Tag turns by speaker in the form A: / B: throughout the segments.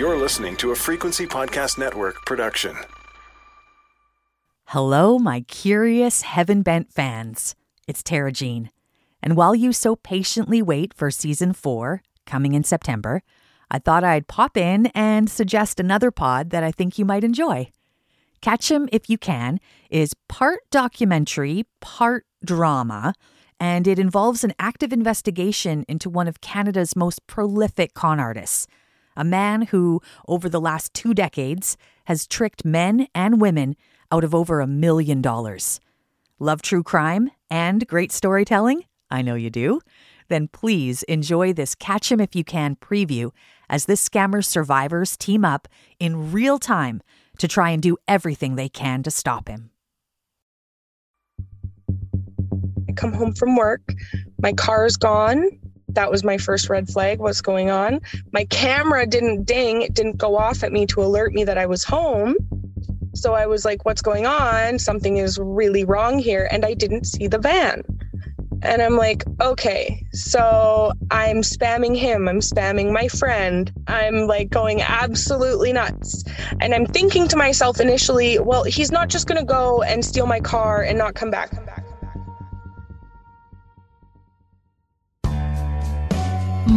A: You're listening to a Frequency Podcast Network production.
B: Hello, my curious heaven bent fans. It's Tara Jean. And while you so patiently wait for season four, coming in September, I thought I'd pop in and suggest another pod that I think you might enjoy. Catch Him If You Can is part documentary, part drama, and it involves an active investigation into one of Canada's most prolific con artists, a man who, over the last two decades, has tricked men and women out of over a million dollars. Love true crime and great storytelling? I know you do. Then please enjoy this Catch Him If You Can preview as this scammer's survivors team up in real time to try and do everything they can to stop him.
C: I come home from work, my car's gone. That was my first red flag. What's going on? My camera didn't ding, it didn't go off at me to alert me that I was home. So I was like, what's going on? Something is really wrong here. And I didn't see the van. And I'm like, okay, so I'm spamming him, I'm spamming my friend, I'm like going absolutely nuts. And I'm thinking to myself initially, well, he's not just gonna go and steal my car and not come back.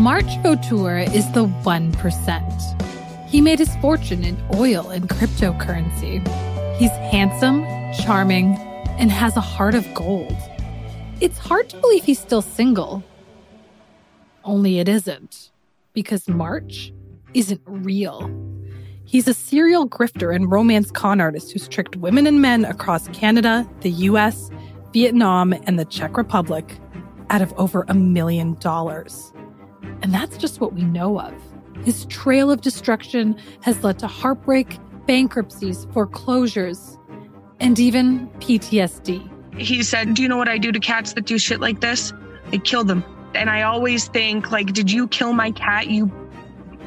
D: March Vautour is the 1%. He made his fortune in oil and cryptocurrency. He's handsome, charming, and has a heart of gold. It's hard to believe he's still single. Only it isn't, because March isn't real. He's a serial grifter and romance con artist who's tricked women and men across Canada, the US, Vietnam, and the Czech Republic out of over a million dollars. And that's just what we know of. His trail of destruction has led to heartbreak, bankruptcies, foreclosures, and even PTSD
C: he said, Do you know what I do to cats that do shit like this? I kill them. And I always think, like, did you kill my cat, you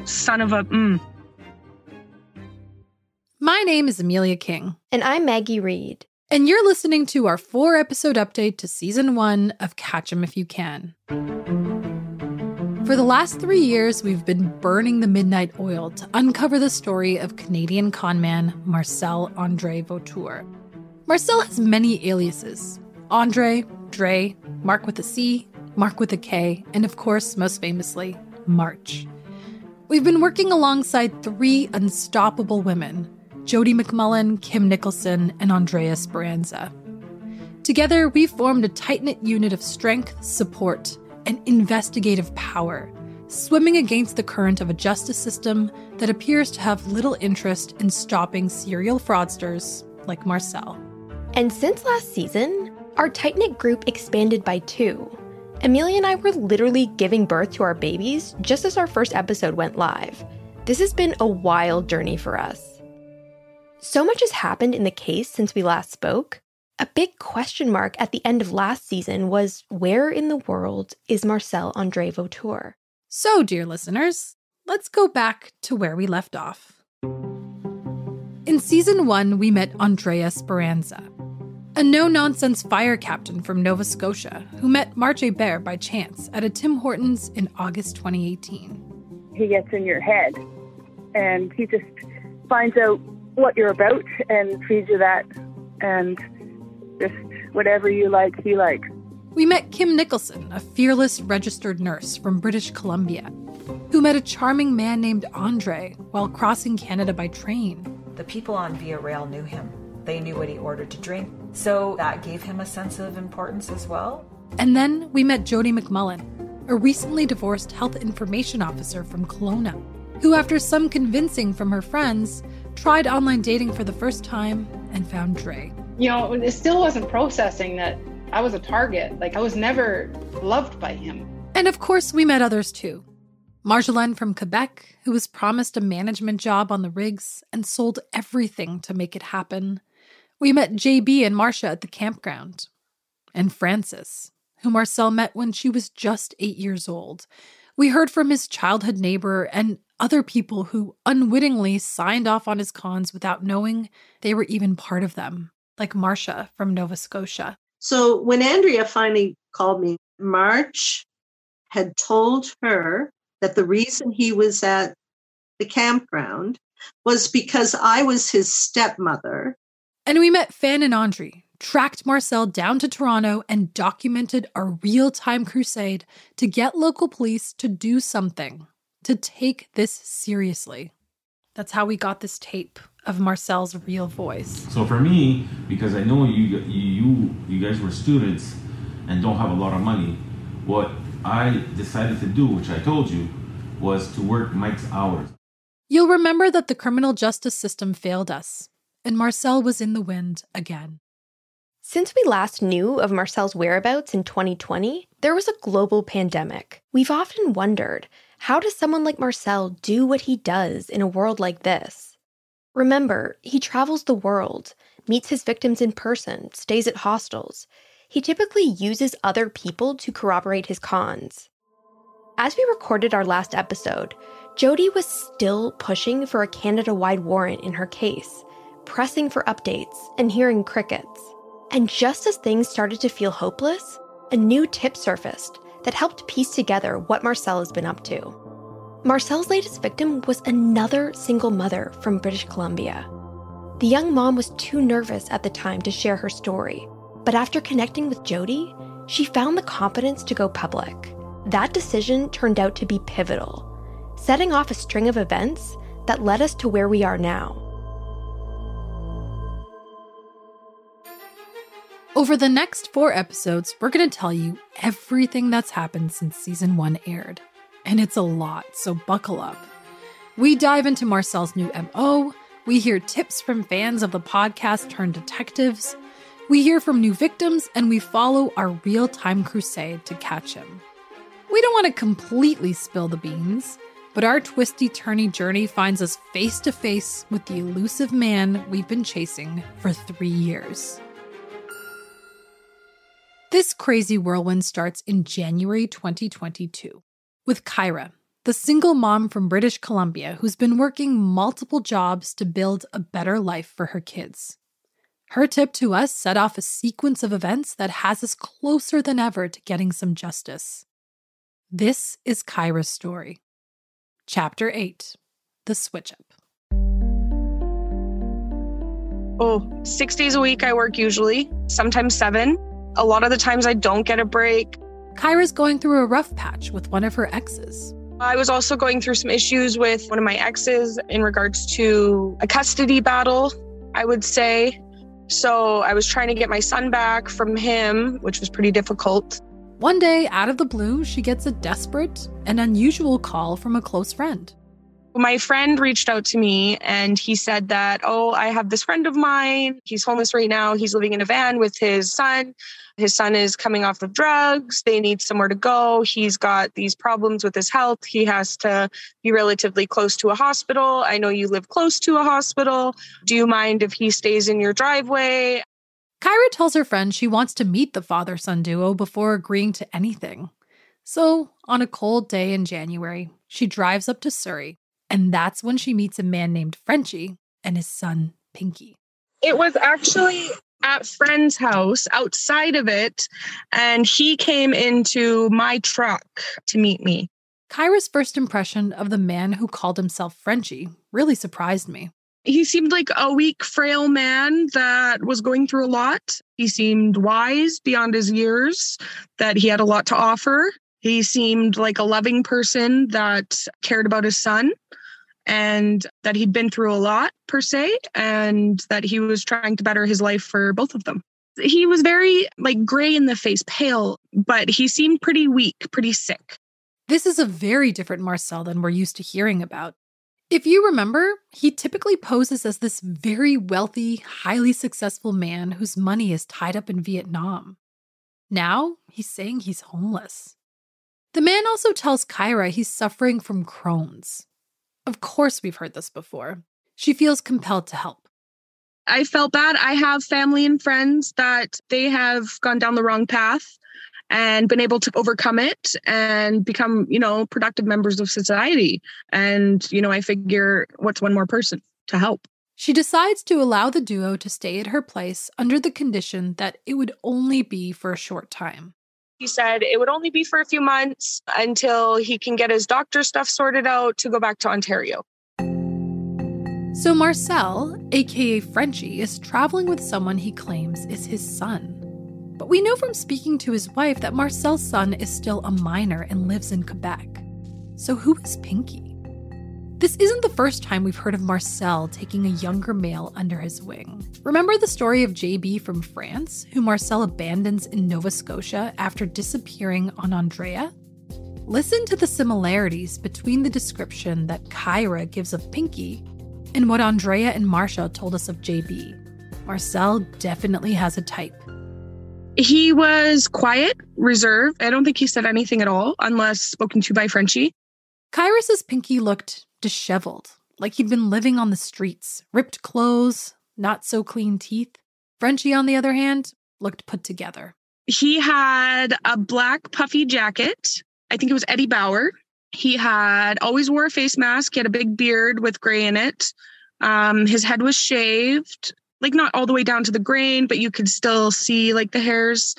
C: son of a mm.
D: My name is Emilia King.
E: And I'm Maggie Reid.
D: And you're listening to our four episode update to season one of Catch Him If You Can. For the last three years, we've been burning the midnight oil to uncover the story of Canadian conman Marcel Andre Vautour. Marcel has many aliases Andre, Dre, Mark with a C, Mark with a K, and of course, most famously, March. We've been working alongside three unstoppable women Jody McMullen, Kim Nicholson, and Andrea Speranza. Together, we've formed a tight knit unit of strength, support, and investigative power, swimming against the current of a justice system that appears to have little interest in stopping serial fraudsters like Marcel.
E: And since last season, our tight knit group expanded by two. Emilia and I were literally giving birth to our babies just as our first episode went live. This has been a wild journey for us. So much has happened in the case since we last spoke. A big question mark at the end of last season was where in the world is Marcel Andre Vautour?
D: So, dear listeners, let's go back to where we left off. In season one, we met Andrea Speranza, a no nonsense fire captain from Nova Scotia who met March Bear by chance at a Tim Hortons in August 2018.
F: He gets in your head and he just finds out what you're about and feeds you that and just whatever you like, he likes.
D: We met Kim Nicholson, a fearless registered nurse from British Columbia, who met a charming man named Andre while crossing Canada by train.
G: The people on Via Rail knew him. They knew what he ordered to drink, so that gave him a sense of importance as well.
D: And then we met Jody McMullen, a recently divorced health information officer from Kelowna, who, after some convincing from her friends, tried online dating for the first time and found Dre.
H: You know, it still wasn't processing that I was a target. Like, I was never loved by him.
D: And of course, we met others too. Marjolaine from Quebec, who was promised a management job on the rigs and sold everything to make it happen. We met JB and Marcia at the campground. And Frances, who Marcel met when she was just eight years old. We heard from his childhood neighbor and other people who unwittingly signed off on his cons without knowing they were even part of them, like Marcia from Nova Scotia.
I: So when Andrea finally called me, March had told her that the reason he was at the campground was because I was his stepmother.
D: And we met Fan and Andre, tracked Marcel down to Toronto, and documented a real time crusade to get local police to do something, to take this seriously. That's how we got this tape of Marcel's real voice.
J: So for me, because I know you you you guys were students and don't have a lot of money, what I decided to do, which I told you, was to work Mike's hours.
D: You'll remember that the criminal justice system failed us, and Marcel was in the wind again.
E: Since we last knew of Marcel's whereabouts in 2020, there was a global pandemic. We've often wondered how does someone like Marcel do what he does in a world like this? Remember, he travels the world, meets his victims in person, stays at hostels. He typically uses other people to corroborate his cons. As we recorded our last episode, Jody was still pushing for a Canada wide warrant in her case, pressing for updates and hearing crickets. And just as things started to feel hopeless, a new tip surfaced that helped piece together what Marcel has been up to. Marcel's latest victim was another single mother from British Columbia. The young mom was too nervous at the time to share her story, but after connecting with Jody, she found the confidence to go public. That decision turned out to be pivotal, setting off a string of events that led us to where we are now.
D: Over the next four episodes, we're going to tell you everything that's happened since season one aired. And it's a lot, so buckle up. We dive into Marcel's new MO, we hear tips from fans of the podcast turned detectives, we hear from new victims, and we follow our real time crusade to catch him. We don't want to completely spill the beans, but our twisty turny journey finds us face to face with the elusive man we've been chasing for three years. This crazy whirlwind starts in January 2022 with Kyra, the single mom from British Columbia who's been working multiple jobs to build a better life for her kids. Her tip to us set off a sequence of events that has us closer than ever to getting some justice. This is Kyra's story. Chapter 8 The Switch Up.
C: Oh, six days a week I work usually, sometimes seven. A lot of the times I don't get a break.
D: Kyra's going through a rough patch with one of her exes.
C: I was also going through some issues with one of my exes in regards to a custody battle, I would say. So I was trying to get my son back from him, which was pretty difficult.
D: One day, out of the blue, she gets a desperate and unusual call from a close friend
C: my friend reached out to me and he said that, Oh, I have this friend of mine. He's homeless right now. He's living in a van with his son. His son is coming off of drugs. They need somewhere to go. He's got these problems with his health. He has to be relatively close to a hospital. I know you live close to a hospital. Do you mind if he stays in your driveway?
D: Kyra tells her friend she wants to meet the father son duo before agreeing to anything. So, on a cold day in January, she drives up to Surrey and that's when she meets a man named Frenchie and his son, Pinky.
C: It was actually at friend's house outside of it, and he came into my truck to meet me.
D: Kyra's first impression of the man who called himself Frenchie really surprised me.
C: He seemed like a weak, frail man that was going through a lot. He seemed wise beyond his years, that he had a lot to offer. He seemed like a loving person that cared about his son and that he'd been through a lot per se and that he was trying to better his life for both of them. He was very like gray in the face, pale, but he seemed pretty weak, pretty sick.
D: This is a very different Marcel than we're used to hearing about. If you remember, he typically poses as this very wealthy, highly successful man whose money is tied up in Vietnam. Now, he's saying he's homeless. The man also tells Kyra he's suffering from Crohn's, of course, we've heard this before. She feels compelled to help.
C: I felt bad. I have family and friends that they have gone down the wrong path and been able to overcome it and become, you know, productive members of society. And, you know, I figure what's one more person to help?
D: She decides to allow the duo to stay at her place under the condition that it would only be for a short time.
C: He said it would only be for a few months until he can get his doctor stuff sorted out to go back to Ontario.
D: So Marcel, aka Frenchie, is traveling with someone he claims is his son. But we know from speaking to his wife that Marcel's son is still a minor and lives in Quebec. So who is Pinky? This isn't the first time we've heard of Marcel taking a younger male under his wing. Remember the story of JB from France, who Marcel abandons in Nova Scotia after disappearing on Andrea? Listen to the similarities between the description that Kyra gives of Pinky and what Andrea and Marcia told us of JB. Marcel definitely has a type.
C: He was quiet, reserved. I don't think he said anything at all, unless spoken to by Frenchie.
D: Kyra says Pinky looked disheveled, like he'd been living on the streets, ripped clothes, not so clean teeth. Frenchie, on the other hand, looked put together.
C: He had a black puffy jacket. I think it was Eddie Bauer. He had always wore a face mask. He had a big beard with gray in it. Um, his head was shaved, like not all the way down to the grain, but you could still see like the hairs.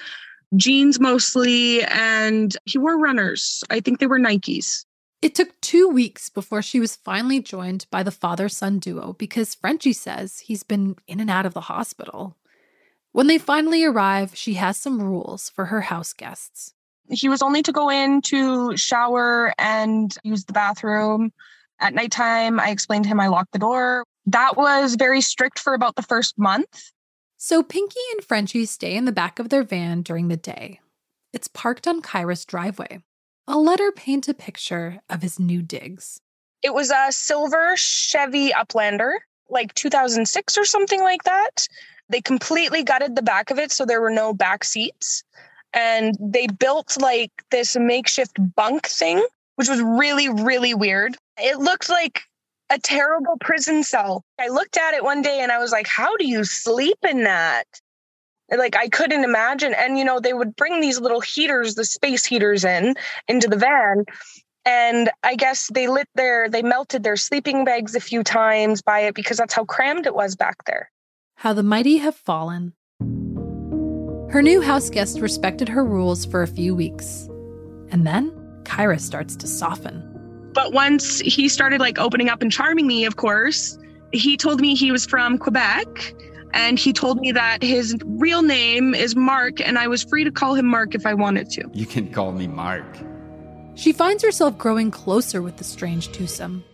C: Jeans mostly, and he wore runners. I think they were Nikes.
D: It took two weeks before she was finally joined by the father son duo because Frenchie says he's been in and out of the hospital. When they finally arrive, she has some rules for her house guests.
C: He was only to go in to shower and use the bathroom. At nighttime, I explained to him I locked the door. That was very strict for about the first month.
D: So Pinky and Frenchie stay in the back of their van during the day. It's parked on Kyra's driveway. I'll let her paint a picture of his new digs.
C: It was a silver Chevy Uplander, like 2006 or something like that. They completely gutted the back of it so there were no back seats. And they built like this makeshift bunk thing, which was really, really weird. It looked like a terrible prison cell. I looked at it one day and I was like, how do you sleep in that? Like i couldn't imagine. And you know they would bring these little heaters the space heaters in into the van. And i guess they lit their they melted their sleeping bags a few times by it because that's how crammed it was back there.
D: How the mighty have fallen. Her new house guest respected her rules for a few weeks. And then kyra starts to soften.
C: But once he started like opening up and charming me of course he told me he was from quebec and he told me that his real name is Mark, and I was free to call him Mark if I wanted to.
K: You can call me Mark.
D: She finds herself growing closer with the strange twosome.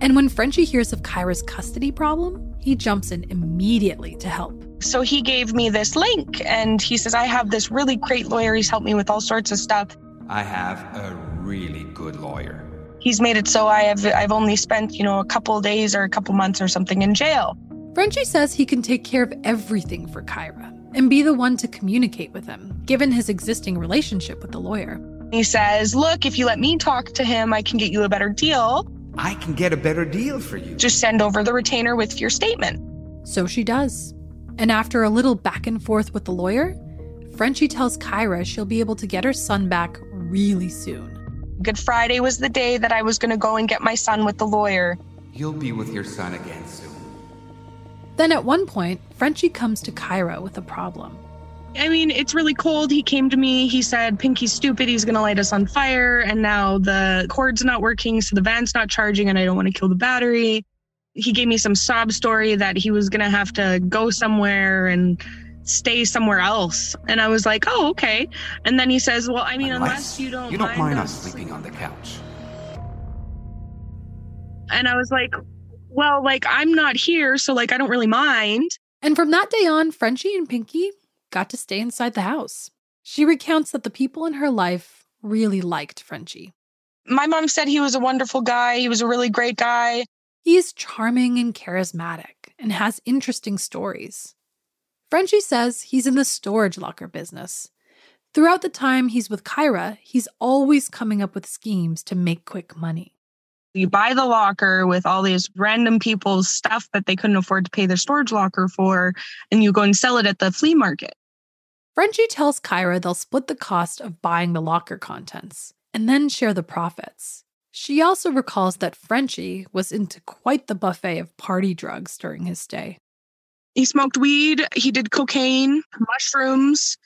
D: And when Frenchie hears of Kyra's custody problem, he jumps in immediately to help.
C: So he gave me this link, and he says, I have this really great lawyer. He's helped me with all sorts of stuff.
K: I have a really good lawyer.
C: He's made it so I have I've only spent, you know, a couple days or a couple months or something in jail.
D: Frenchie says he can take care of everything for Kyra and be the one to communicate with him, given his existing relationship with the lawyer.
C: He says, Look, if you let me talk to him, I can get you a better deal.
K: I can get a better deal for you.
C: Just send over the retainer with your statement.
D: So she does. And after a little back and forth with the lawyer, Frenchie tells Kyra she'll be able to get her son back really soon.
C: Good Friday was the day that I was going to go and get my son with the lawyer.
K: You'll be with your son again soon.
D: Then at one point, Frenchie comes to Kyra with a problem.
C: I mean, it's really cold. He came to me. He said, Pinky's stupid. He's going to light us on fire. And now the cord's not working. So the van's not charging and I don't want to kill the battery. He gave me some sob story that he was going to have to go somewhere and stay somewhere else. And I was like, oh, okay. And then he says, well, I mean, unless, unless you don't
K: You don't
C: mind,
K: mind us sleeping on the couch.
C: And I was like, well, like I'm not here, so like I don't really mind.
D: And from that day on, Frenchie and Pinky got to stay inside the house. She recounts that the people in her life really liked Frenchie.
C: My mom said he was a wonderful guy. He was a really great guy.
D: He is charming and charismatic and has interesting stories. Frenchie says he's in the storage locker business. Throughout the time he's with Kyra, he's always coming up with schemes to make quick money.
C: You buy the locker with all these random people's stuff that they couldn't afford to pay their storage locker for, and you go and sell it at the flea market.
D: Frenchie tells Kyra they'll split the cost of buying the locker contents and then share the profits. She also recalls that Frenchie was into quite the buffet of party drugs during his stay.
C: He smoked weed, he did cocaine, mushrooms,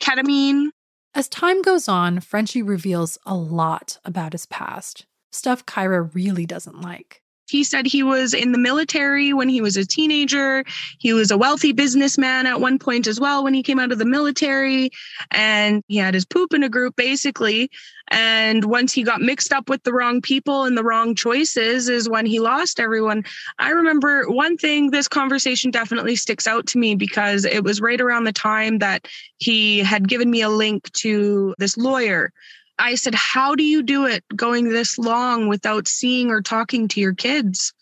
C: ketamine.
D: As time goes on, Frenchie reveals a lot about his past stuff Kyra really doesn't like.
C: He said he was in the military when he was a teenager. He was a wealthy businessman at one point as well when he came out of the military. And he had his poop in a group basically. And once he got mixed up with the wrong people and the wrong choices, is when he lost everyone. I remember one thing, this conversation definitely sticks out to me because it was right around the time that he had given me a link to this lawyer. I said, How do you do it going this long without seeing or talking to your kids?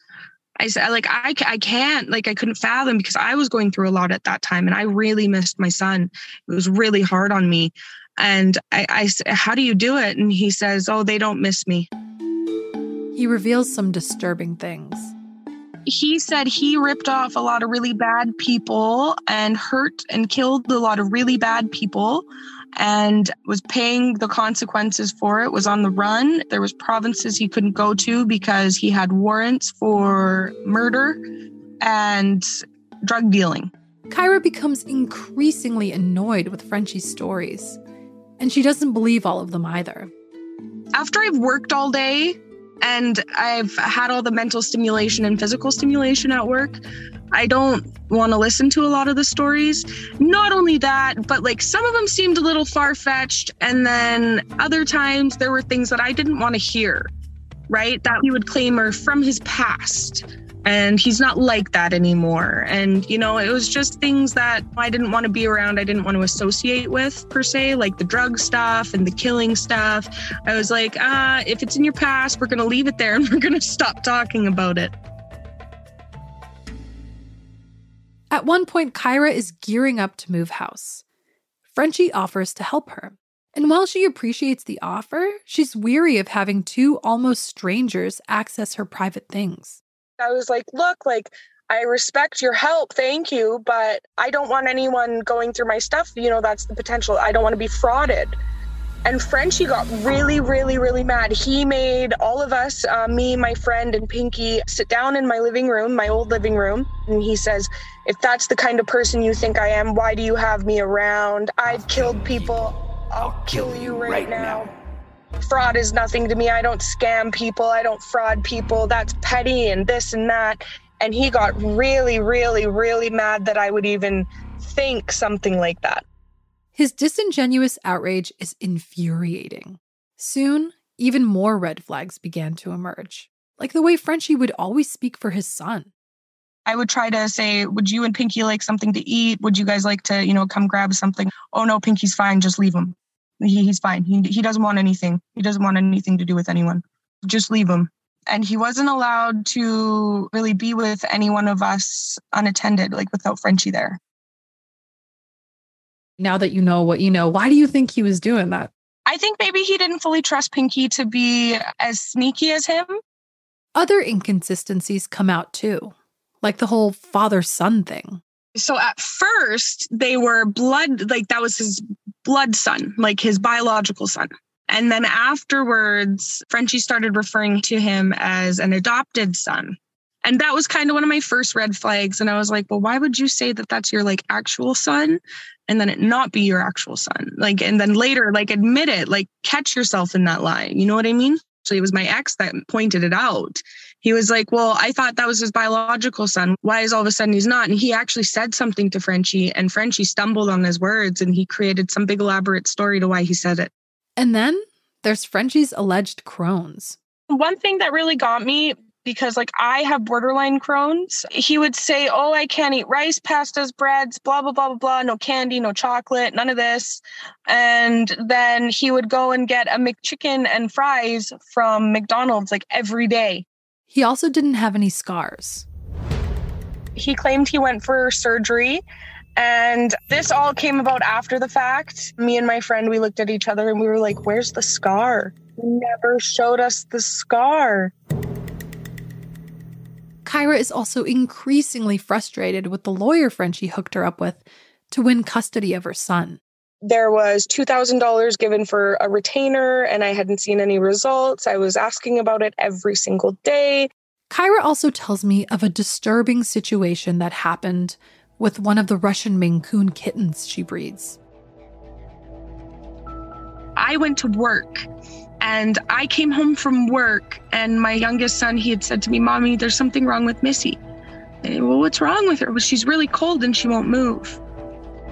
C: I said, like, I, I can't, like, I couldn't fathom because I was going through a lot at that time and I really missed my son. It was really hard on me. And I, I said, How do you do it? And he says, Oh, they don't miss me.
D: He reveals some disturbing things.
C: He said he ripped off a lot of really bad people and hurt and killed a lot of really bad people and was paying the consequences for it was on the run there was provinces he couldn't go to because he had warrants for murder and drug dealing
D: kyra becomes increasingly annoyed with frenchie's stories and she doesn't believe all of them either
C: after i've worked all day and I've had all the mental stimulation and physical stimulation at work. I don't want to listen to a lot of the stories. Not only that, but like some of them seemed a little far fetched. And then other times there were things that I didn't want to hear, right? That he would claim are from his past. And he's not like that anymore. And, you know, it was just things that I didn't want to be around. I didn't want to associate with, per se, like the drug stuff and the killing stuff. I was like, uh, if it's in your past, we're going to leave it there and we're going to stop talking about it.
D: At one point, Kyra is gearing up to move house. Frenchie offers to help her. And while she appreciates the offer, she's weary of having two almost strangers access her private things.
C: I was like, look, like, I respect your help. Thank you. But I don't want anyone going through my stuff. You know, that's the potential. I don't want to be frauded. And Frenchie got really, really, really mad. He made all of us, uh, me, my friend, and Pinky, sit down in my living room, my old living room. And he says, If that's the kind of person you think I am, why do you have me around? I've killed people. I'll, I'll kill, kill you right, right now. now. Fraud is nothing to me. I don't scam people. I don't fraud people. That's petty and this and that. And he got really, really, really mad that I would even think something like that.
D: His disingenuous outrage is infuriating. Soon, even more red flags began to emerge, like the way Frenchie would always speak for his son.
C: I would try to say, Would you and Pinky like something to eat? Would you guys like to, you know, come grab something? Oh, no, Pinky's fine. Just leave him. He, he's fine. He, he doesn't want anything. He doesn't want anything to do with anyone. Just leave him. And he wasn't allowed to really be with any one of us unattended, like without Frenchie there
D: now that you know what you know, why do you think he was doing that?
C: I think maybe he didn't fully trust Pinky to be as sneaky as him.
D: Other inconsistencies come out too, like the whole father son thing.
C: So at first, they were blood, like that was his blood son, like his biological son. And then afterwards, Frenchie started referring to him as an adopted son. And that was kind of one of my first red flags. And I was like, well, why would you say that that's your like actual son? and then it not be your actual son. Like, and then later, like, admit it, like, catch yourself in that lie. You know what I mean? Actually, it was my ex that pointed it out. He was like, Well, I thought that was his biological son. Why is all of a sudden he's not? And he actually said something to Frenchie, and Frenchie stumbled on his words and he created some big elaborate story to why he said it.
D: And then there's Frenchie's alleged Crohn's
C: One thing that really got me because like I have borderline Crohn's. He would say, "Oh, I can't eat rice, pastas, breads, blah blah blah blah blah, no candy, no chocolate, none of this." And then he would go and get a McChicken and fries from McDonald's like every day.
D: He also didn't have any scars.
C: He claimed he went for surgery and this all came about after the fact. Me and my friend, we looked at each other and we were like, Where's the scar? He never showed us the scar.
D: Kyra is also increasingly frustrated with the lawyer friend she hooked her up with to win custody of her son.
C: There was $2,000 given for a retainer, and I hadn't seen any results. I was asking about it every single day.
D: Kyra also tells me of a disturbing situation that happened with one of the Russian Maine Coon kittens she breeds.
C: I went to work And I came home from work, and my youngest son, he had said to me, Mommy, there's something wrong with Missy. And, well, what's wrong with her? Well, she's really cold and she won't move.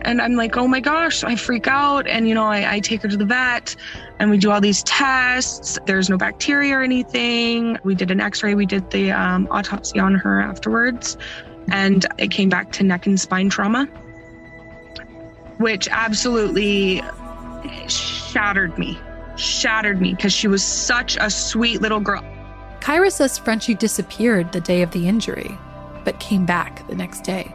C: And I'm like, oh my gosh, I freak out. And, you know, I, I take her to the vet and we do all these tests. There's no bacteria or anything. We did an x ray, we did the um, autopsy on her afterwards. And it came back to neck and spine trauma, which absolutely shattered me, shattered me because she was such a sweet little girl.
D: Kyra says Frenchie disappeared the day of the injury, but came back the next day.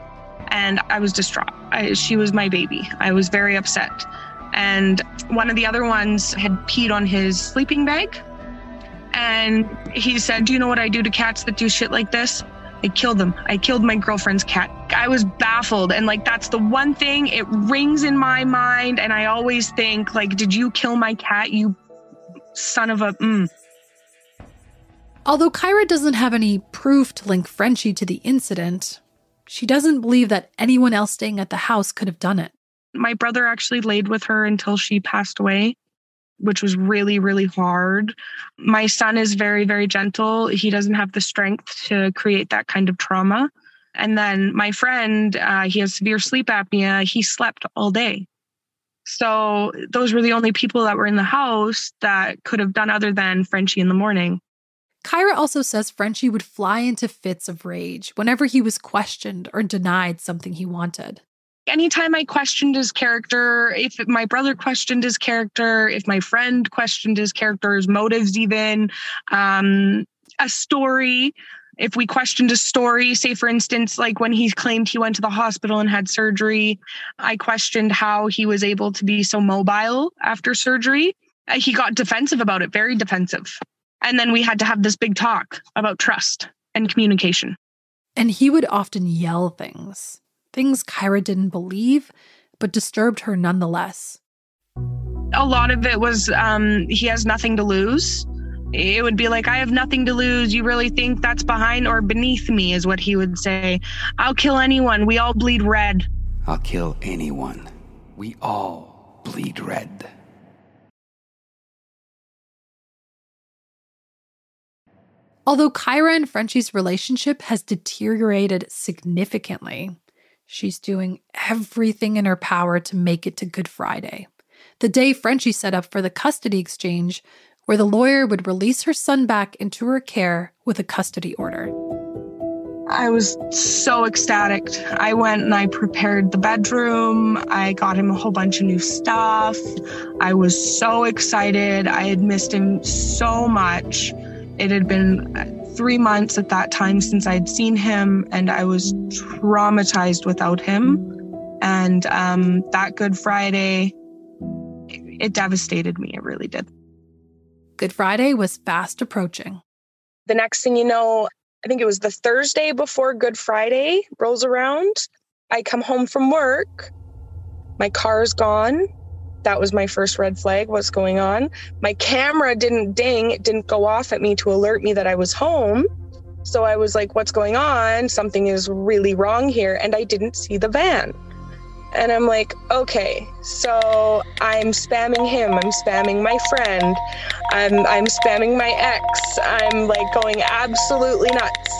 C: And I was distraught. I, she was my baby. I was very upset. And one of the other ones had peed on his sleeping bag. And he said, Do you know what I do to cats that do shit like this? I killed them. I killed my girlfriend's cat. I was baffled. And like, that's the one thing, it rings in my mind. And I always think, like, did you kill my cat, you son of a. Mm.
D: Although Kyra doesn't have any proof to link Frenchie to the incident, she doesn't believe that anyone else staying at the house could have done it.
C: My brother actually laid with her until she passed away, which was really, really hard. My son is very, very gentle. He doesn't have the strength to create that kind of trauma. And then my friend, uh, he has severe sleep apnea. He slept all day. So those were the only people that were in the house that could have done other than Frenchie in the morning.
D: Kyra also says Frenchie would fly into fits of rage whenever he was questioned or denied something he wanted.
C: Anytime I questioned his character, if my brother questioned his character, if my friend questioned his character's motives, even um, a story, if we questioned a story, say for instance, like when he claimed he went to the hospital and had surgery, I questioned how he was able to be so mobile after surgery. Uh, he got defensive about it, very defensive. And then we had to have this big talk about trust and communication.
D: And he would often yell things, things Kyra didn't believe, but disturbed her nonetheless.
C: A lot of it was um, he has nothing to lose. It would be like, I have nothing to lose. You really think that's behind or beneath me, is what he would say. I'll kill anyone. We all bleed red.
K: I'll kill anyone. We all bleed red.
D: Although Kyra and Frenchie's relationship has deteriorated significantly, she's doing everything in her power to make it to Good Friday, the day Frenchie set up for the custody exchange, where the lawyer would release her son back into her care with a custody order.
C: I was so ecstatic. I went and I prepared the bedroom. I got him a whole bunch of new stuff. I was so excited. I had missed him so much. It had been three months at that time since I'd seen him, and I was traumatized without him. And um, that Good Friday, it devastated me. It really did.
D: Good Friday was fast approaching.
C: The next thing you know, I think it was the Thursday before Good Friday rolls around. I come home from work. My car's gone that was my first red flag what's going on. My camera didn't ding it didn't go off at me to alert me that i was home. So i was like what's going on? Something is really wrong here. And i didn't see the van. And I'm like, okay, so I'm spamming him, I'm spamming my friend, I'm I'm spamming my ex, I'm like going absolutely nuts.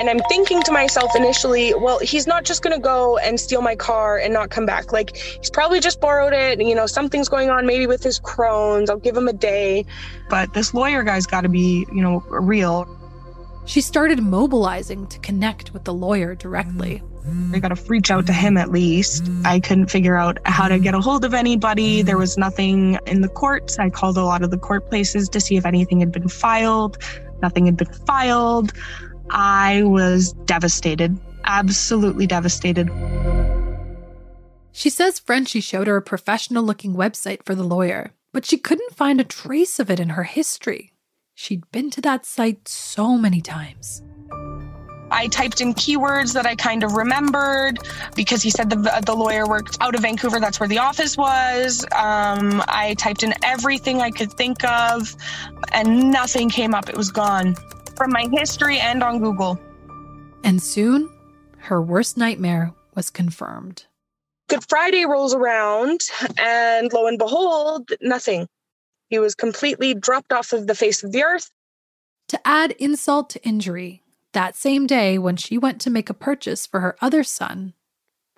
C: And I'm thinking to myself initially, well, he's not just gonna go and steal my car and not come back. Like he's probably just borrowed it, you know, something's going on maybe with his Crohn's. I'll give him a day. But this lawyer guy's gotta be, you know, real.
D: She started mobilizing to connect with the lawyer directly.
C: I got to reach out to him at least. I couldn't figure out how to get a hold of anybody. There was nothing in the courts. I called a lot of the court places to see if anything had been filed. Nothing had been filed. I was devastated, absolutely devastated.
D: She says Frenchie showed her a professional looking website for the lawyer, but she couldn't find a trace of it in her history. She'd been to that site so many times.
C: I typed in keywords that I kind of remembered because he said the, the lawyer worked out of Vancouver. That's where the office was. Um, I typed in everything I could think of and nothing came up. It was gone from my history and on Google.
D: And soon, her worst nightmare was confirmed.
C: Good Friday rolls around, and lo and behold, nothing. He was completely dropped off of the face of the earth.
D: To add insult to injury, that same day when she went to make a purchase for her other son,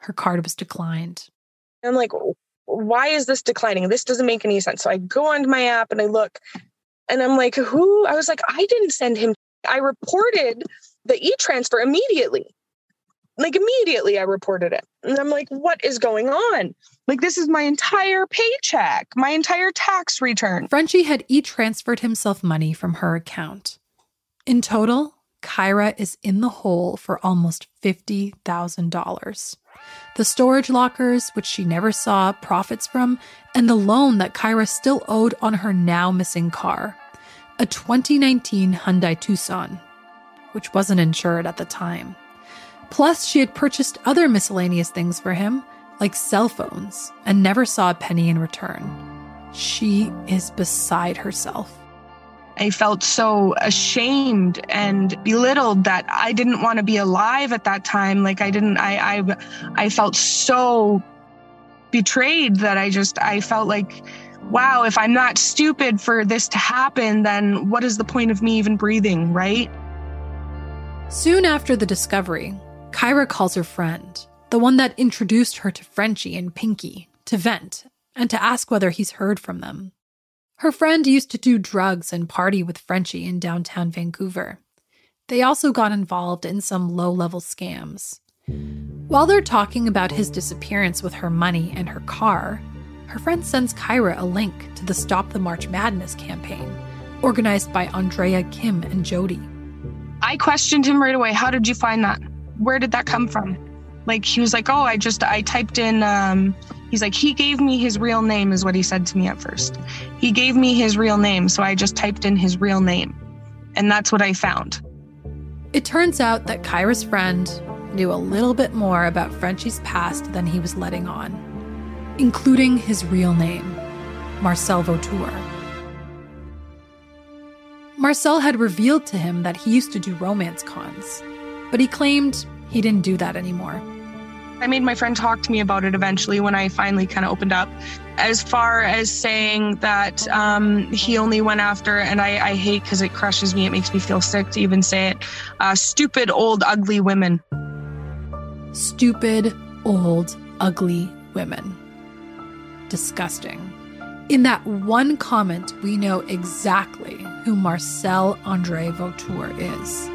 D: her card was declined.
C: I'm like, why is this declining? This doesn't make any sense. So I go onto my app and I look and I'm like, who? I was like, I didn't send him. I reported the e transfer immediately. Like immediately, I reported it. And I'm like, what is going on? Like, this is my entire paycheck, my entire tax return.
D: Frenchie had e transferred himself money from her account. In total, Kyra is in the hole for almost $50,000. The storage lockers, which she never saw profits from, and the loan that Kyra still owed on her now missing car, a 2019 Hyundai Tucson, which wasn't insured at the time. Plus, she had purchased other miscellaneous things for him, like cell phones, and never saw a penny in return. She is beside herself.
C: I felt so ashamed and belittled that I didn't want to be alive at that time. Like I didn't I I I felt so betrayed that I just I felt like wow, if I'm not stupid for this to happen, then what is the point of me even breathing, right?
D: Soon after the discovery, Kyra calls her friend, the one that introduced her to Frenchie and Pinky, to vent and to ask whether he's heard from them. Her friend used to do drugs and party with Frenchie in downtown Vancouver. They also got involved in some low level scams. While they're talking about his disappearance with her money and her car, her friend sends Kyra a link to the Stop the March Madness campaign, organized by Andrea Kim and Jody.
C: I questioned him right away. How did you find that? Where did that come from? Like he was like, "Oh, I just I typed in um He's like, he gave me his real name, is what he said to me at first. He gave me his real name, so I just typed in his real name. And that's what I found.
D: It turns out that Kyra's friend knew a little bit more about Frenchie's past than he was letting on, including his real name, Marcel Vautour. Marcel had revealed to him that he used to do romance cons, but he claimed he didn't do that anymore.
C: I made my friend talk to me about it eventually when I finally kind of opened up. As far as saying that um, he only went after, and I, I hate because it crushes me, it makes me feel sick to even say it, uh, stupid, old, ugly women.
D: Stupid, old, ugly women. Disgusting. In that one comment, we know exactly who Marcel Andre Vautour is.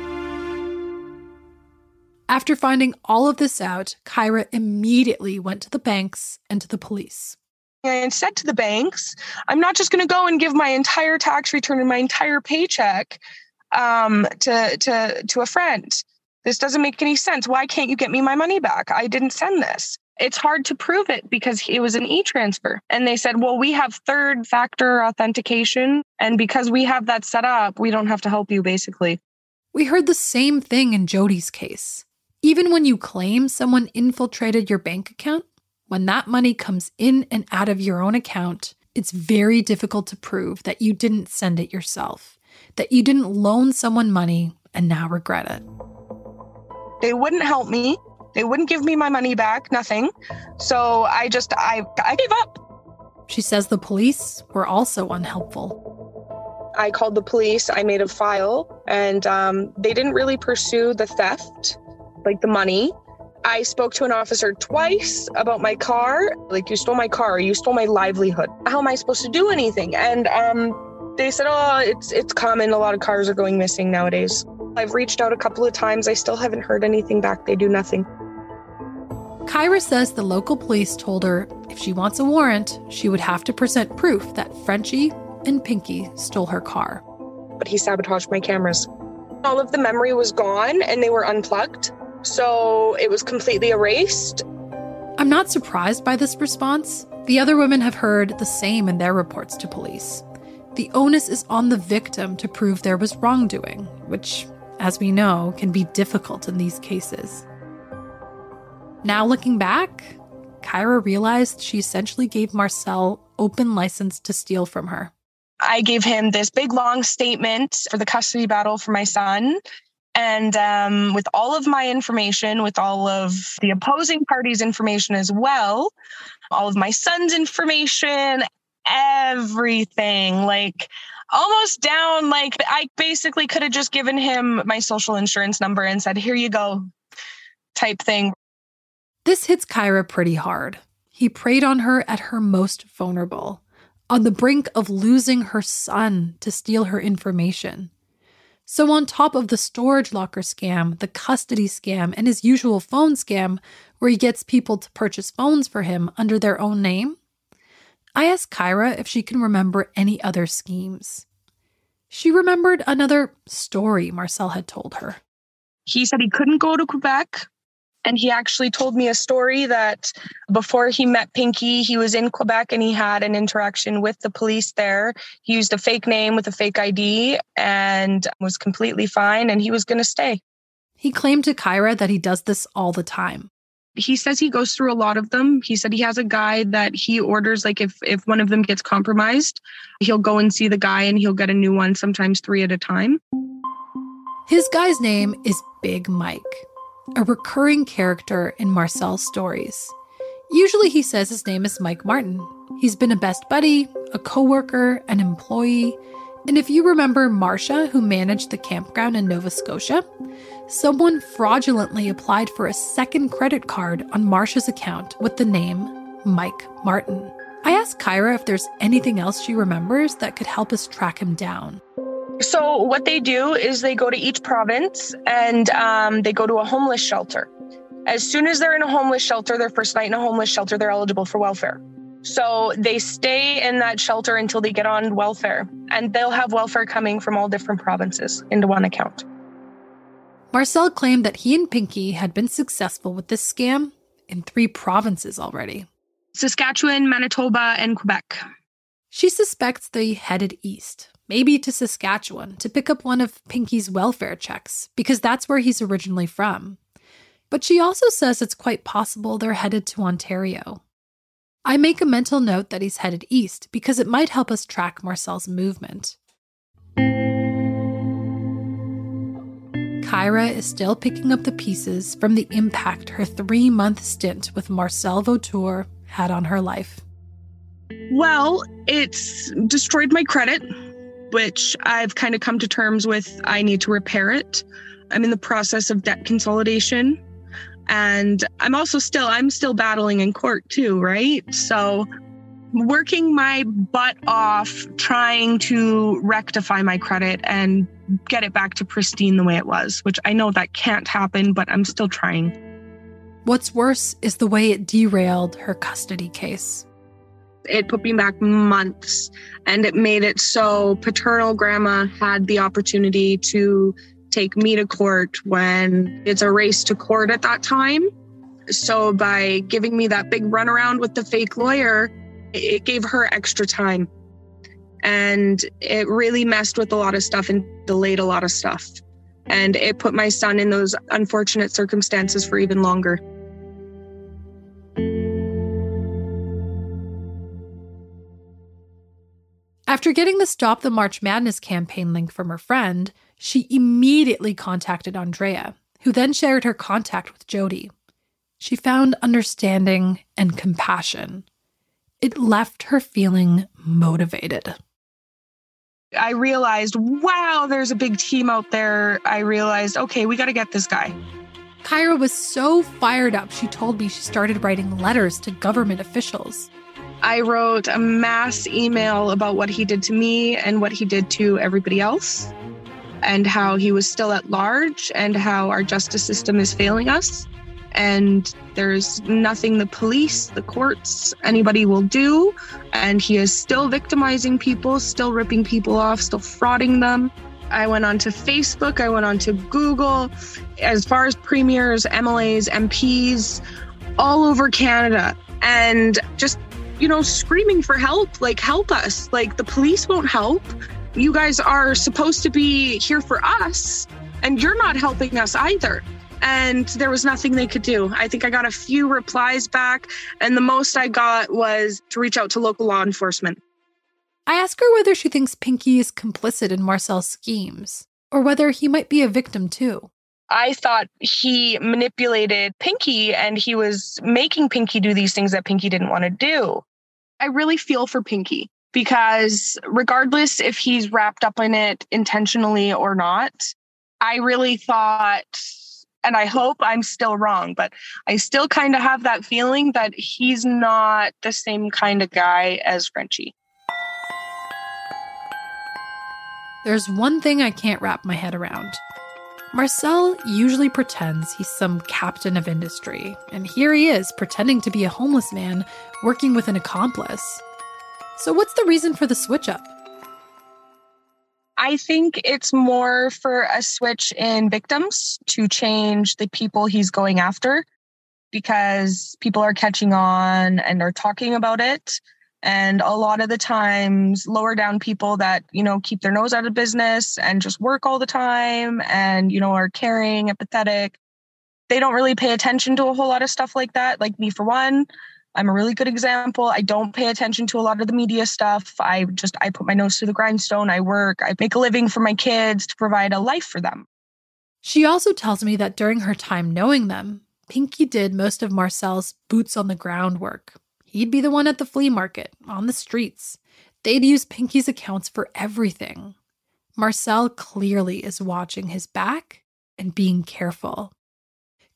D: After finding all of this out, Kyra immediately went to the banks and to the police.
C: I said to the banks, I'm not just going to go and give my entire tax return and my entire paycheck um, to, to, to a friend. This doesn't make any sense. Why can't you get me my money back? I didn't send this. It's hard to prove it because it was an e transfer. And they said, well, we have third factor authentication. And because we have that set up, we don't have to help you, basically.
D: We heard the same thing in Jody's case. Even when you claim someone infiltrated your bank account, when that money comes in and out of your own account, it's very difficult to prove that you didn't send it yourself, that you didn't loan someone money and now regret it.
C: They wouldn't help me. They wouldn't give me my money back, nothing. So I just, I, I gave up.
D: She says the police were also unhelpful.
C: I called the police, I made a file, and um, they didn't really pursue the theft like the money. I spoke to an officer twice about my car. Like, you stole my car, you stole my livelihood. How am I supposed to do anything? And um, they said, oh, it's it's common. A lot of cars are going missing nowadays. I've reached out a couple of times. I still haven't heard anything back. They do nothing.
D: Kyra says the local police told her if she wants a warrant, she would have to present proof that Frenchie and Pinky stole her car.
C: But he sabotaged my cameras. All of the memory was gone and they were unplugged. So it was completely erased.
D: I'm not surprised by this response. The other women have heard the same in their reports to police. The onus is on the victim to prove there was wrongdoing, which, as we know, can be difficult in these cases. Now, looking back, Kyra realized she essentially gave Marcel open license to steal from her.
C: I gave him this big long statement for the custody battle for my son and um, with all of my information, with all of the opposing party's information as well, all of my son's information, everything. Like almost down like I basically could have just given him my social insurance number and said, "Here you go." type thing.
D: This hits Kyra pretty hard. He preyed on her at her most vulnerable, on the brink of losing her son to steal her information. So, on top of the storage locker scam, the custody scam, and his usual phone scam, where he gets people to purchase phones for him under their own name, I asked Kyra if she can remember any other schemes. She remembered another story Marcel had told her.
C: He said he couldn't go to Quebec and he actually told me a story that before he met Pinky, he was in Quebec and he had an interaction with the police there. He used a fake name with a fake ID and was completely fine, and he was going to stay.
D: He claimed to Kyra that he does this all the time.
C: He says he goes through a lot of them. He said he has a guy that he orders like if if one of them gets compromised, he'll go and see the guy and he'll get a new one, sometimes 3 at a time.
D: His guy's name is Big Mike a recurring character in Marcel's stories. Usually he says his name is Mike Martin. He's been a best buddy, a coworker, an employee, and if you remember Marcia, who managed the campground in Nova Scotia, someone fraudulently applied for a second credit card on Marcia's account with the name Mike Martin. I asked Kyra if there's anything else she remembers that could help us track him down.
C: So, what they do is they go to each province and um, they go to a homeless shelter. As soon as they're in a homeless shelter, their first night in a homeless shelter, they're eligible for welfare. So, they stay in that shelter until they get on welfare, and they'll have welfare coming from all different provinces into one account.
D: Marcel claimed that he and Pinky had been successful with this scam in three provinces already
C: Saskatchewan, Manitoba, and Quebec.
D: She suspects they headed east, maybe to Saskatchewan, to pick up one of Pinky's welfare checks, because that's where he's originally from. But she also says it's quite possible they're headed to Ontario. I make a mental note that he's headed east because it might help us track Marcel's movement. Kyra is still picking up the pieces from the impact her three month stint with Marcel Vautour had on her life.
C: Well, it's destroyed my credit which I've kind of come to terms with. I need to repair it. I'm in the process of debt consolidation. And I'm also still, I'm still battling in court too, right? So working my butt off trying to rectify my credit and get it back to pristine the way it was, which I know that can't happen, but I'm still trying.
D: What's worse is the way it derailed her custody case
C: it put me back months and it made it so paternal grandma had the opportunity to take me to court when it's a race to court at that time. So by giving me that big runaround with the fake lawyer, it gave her extra time. And it really messed with a lot of stuff and delayed a lot of stuff. And it put my son in those unfortunate circumstances for even longer.
D: After getting the Stop the March Madness campaign link from her friend, she immediately contacted Andrea, who then shared her contact with Jody. She found understanding and compassion. It left her feeling motivated.
C: I realized, wow, there's a big team out there. I realized, okay, we got to get this guy.
D: Kyra was so fired up, she told me she started writing letters to government officials.
C: I wrote a mass email about what he did to me and what he did to everybody else, and how he was still at large, and how our justice system is failing us. And there's nothing the police, the courts, anybody will do. And he is still victimizing people, still ripping people off, still frauding them. I went on to Facebook, I went on to Google, as far as premiers, MLAs, MPs, all over Canada, and just you know, screaming for help. Like, help us. Like, the police won't help. You guys are supposed to be here for us, and you're not helping us either. And there was nothing they could do. I think I got a few replies back, and the most I got was to reach out to local law enforcement.
D: I ask her whether she thinks Pinky is complicit in Marcel's schemes, or whether he might be a victim too.
C: I thought he manipulated Pinky and he was making Pinky do these things that Pinky didn't want to do. I really feel for Pinky. because regardless if he's wrapped up in it intentionally or not, I really thought and I hope I'm still wrong, but I still kind of have that feeling that he's not the same kind of guy as Frenchie.
D: There's one thing I can't wrap my head around. Marcel usually pretends he's some captain of industry, and here he is pretending to be a homeless man working with an accomplice. So, what's the reason for the switch up?
C: I think it's more for a switch in victims to change the people he's going after because people are catching on and are talking about it and a lot of the times lower down people that you know keep their nose out of business and just work all the time and you know are caring empathetic they don't really pay attention to a whole lot of stuff like that. Like me for one i'm a really good example. I don't pay attention to a lot of the media stuff. I just i put my nose to the grindstone. I work. I make a living for my kids to provide a life for them.
D: She also tells me that during her time knowing them pinky did most of marcel's boots on the ground work He'd be the one at the flea market, on the streets. They'd use Pinky's accounts for everything. Marcel clearly is watching his back and being careful.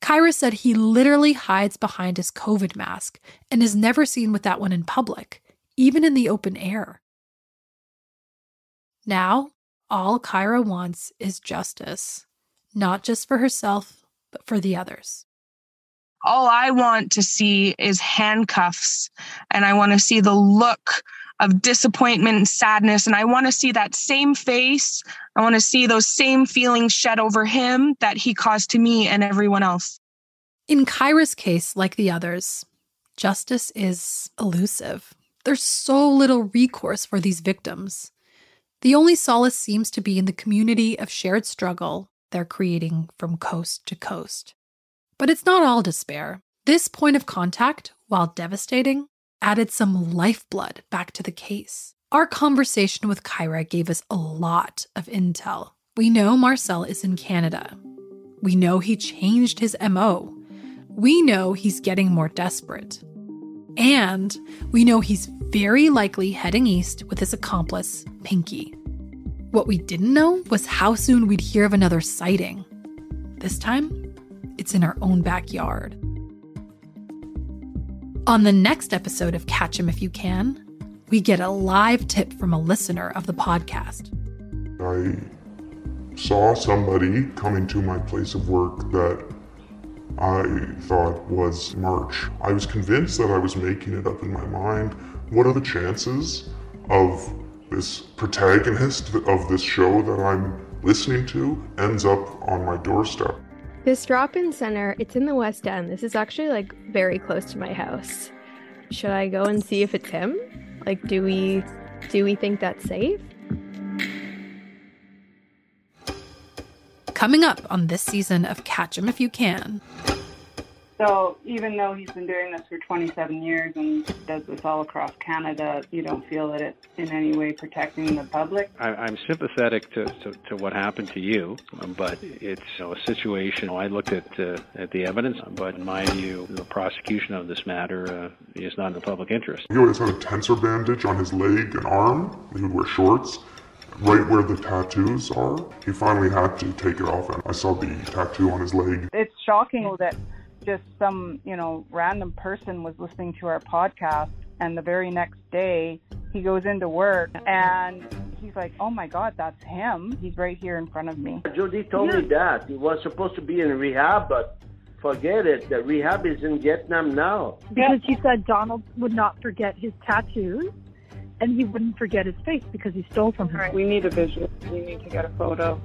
D: Kyra said he literally hides behind his COVID mask and is never seen with that one in public, even in the open air. Now, all Kyra wants is justice, not just for herself, but for the others
C: all I want to see is handcuffs and I want to see the look of disappointment and sadness. And I want to see that same face. I want to see those same feelings shed over him that he caused to me and everyone else.
D: In Kyra's case, like the others, justice is elusive. There's so little recourse for these victims. The only solace seems to be in the community of shared struggle they're creating from coast to coast. But it's not all despair. This point of contact, while devastating, added some lifeblood back to the case. Our conversation with Kyra gave us a lot of intel. We know Marcel is in Canada. We know he changed his MO. We know he's getting more desperate. And we know he's very likely heading east with his accomplice, Pinky. What we didn't know was how soon we'd hear of another sighting. This time, it's in our own backyard. On the next episode of Catch Him If You Can, we get a live tip from a listener of the podcast.
L: I saw somebody coming to my place of work that I thought was March. I was convinced that I was making it up in my mind. What are the chances of this protagonist of this show that I'm listening to ends up on my doorstep?
E: This drop-in center, it's in the West End. This is actually like very close to my house. Should I go and see if it's him? Like do we do we think that's safe?
D: Coming up on this season of Catch Him If You Can.
F: So even though he's been doing this for 27 years and does this all across Canada, you don't feel that it's in any way protecting the public?
M: I, am sympathetic to, to, to, what happened to you, but it's you know, a situation. I looked at uh, at the evidence, but in my view, the prosecution of this matter uh, is not in the public interest.
L: He always had a tensor bandage on his leg and arm. He would wear shorts right where the tattoos are. He finally had to take it off, and I saw the tattoo on his leg.
F: It's shocking that just some, you know, random person was listening to our podcast and the very next day he goes into work and he's like, "Oh my God, that's him! He's right here in front of me."
N: Jody told yeah. me that he was supposed to be in rehab, but forget it. The rehab is in Vietnam now.
O: Because he said Donald would not forget his tattoos, and he wouldn't forget his face because he stole from her.
F: Right. We need a visual. We need to get a photo.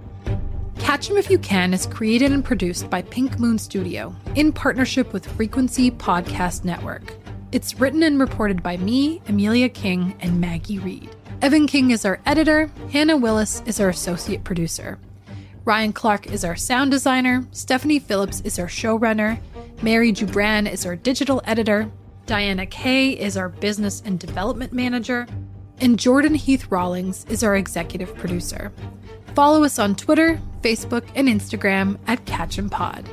D: Catch Him If You Can is created and produced by Pink Moon Studio in partnership with Frequency Podcast Network. It's written and reported by me, Emilia King, and Maggie Reid. Evan King is our editor, Hannah Willis is our associate producer. Ryan Clark is our sound designer, Stephanie Phillips is our showrunner, Mary Jubran is our digital editor, Diana Kay is our business and development manager, and Jordan Heath Rawlings is our executive producer. Follow us on Twitter, Facebook, and Instagram at Catch Him Pod.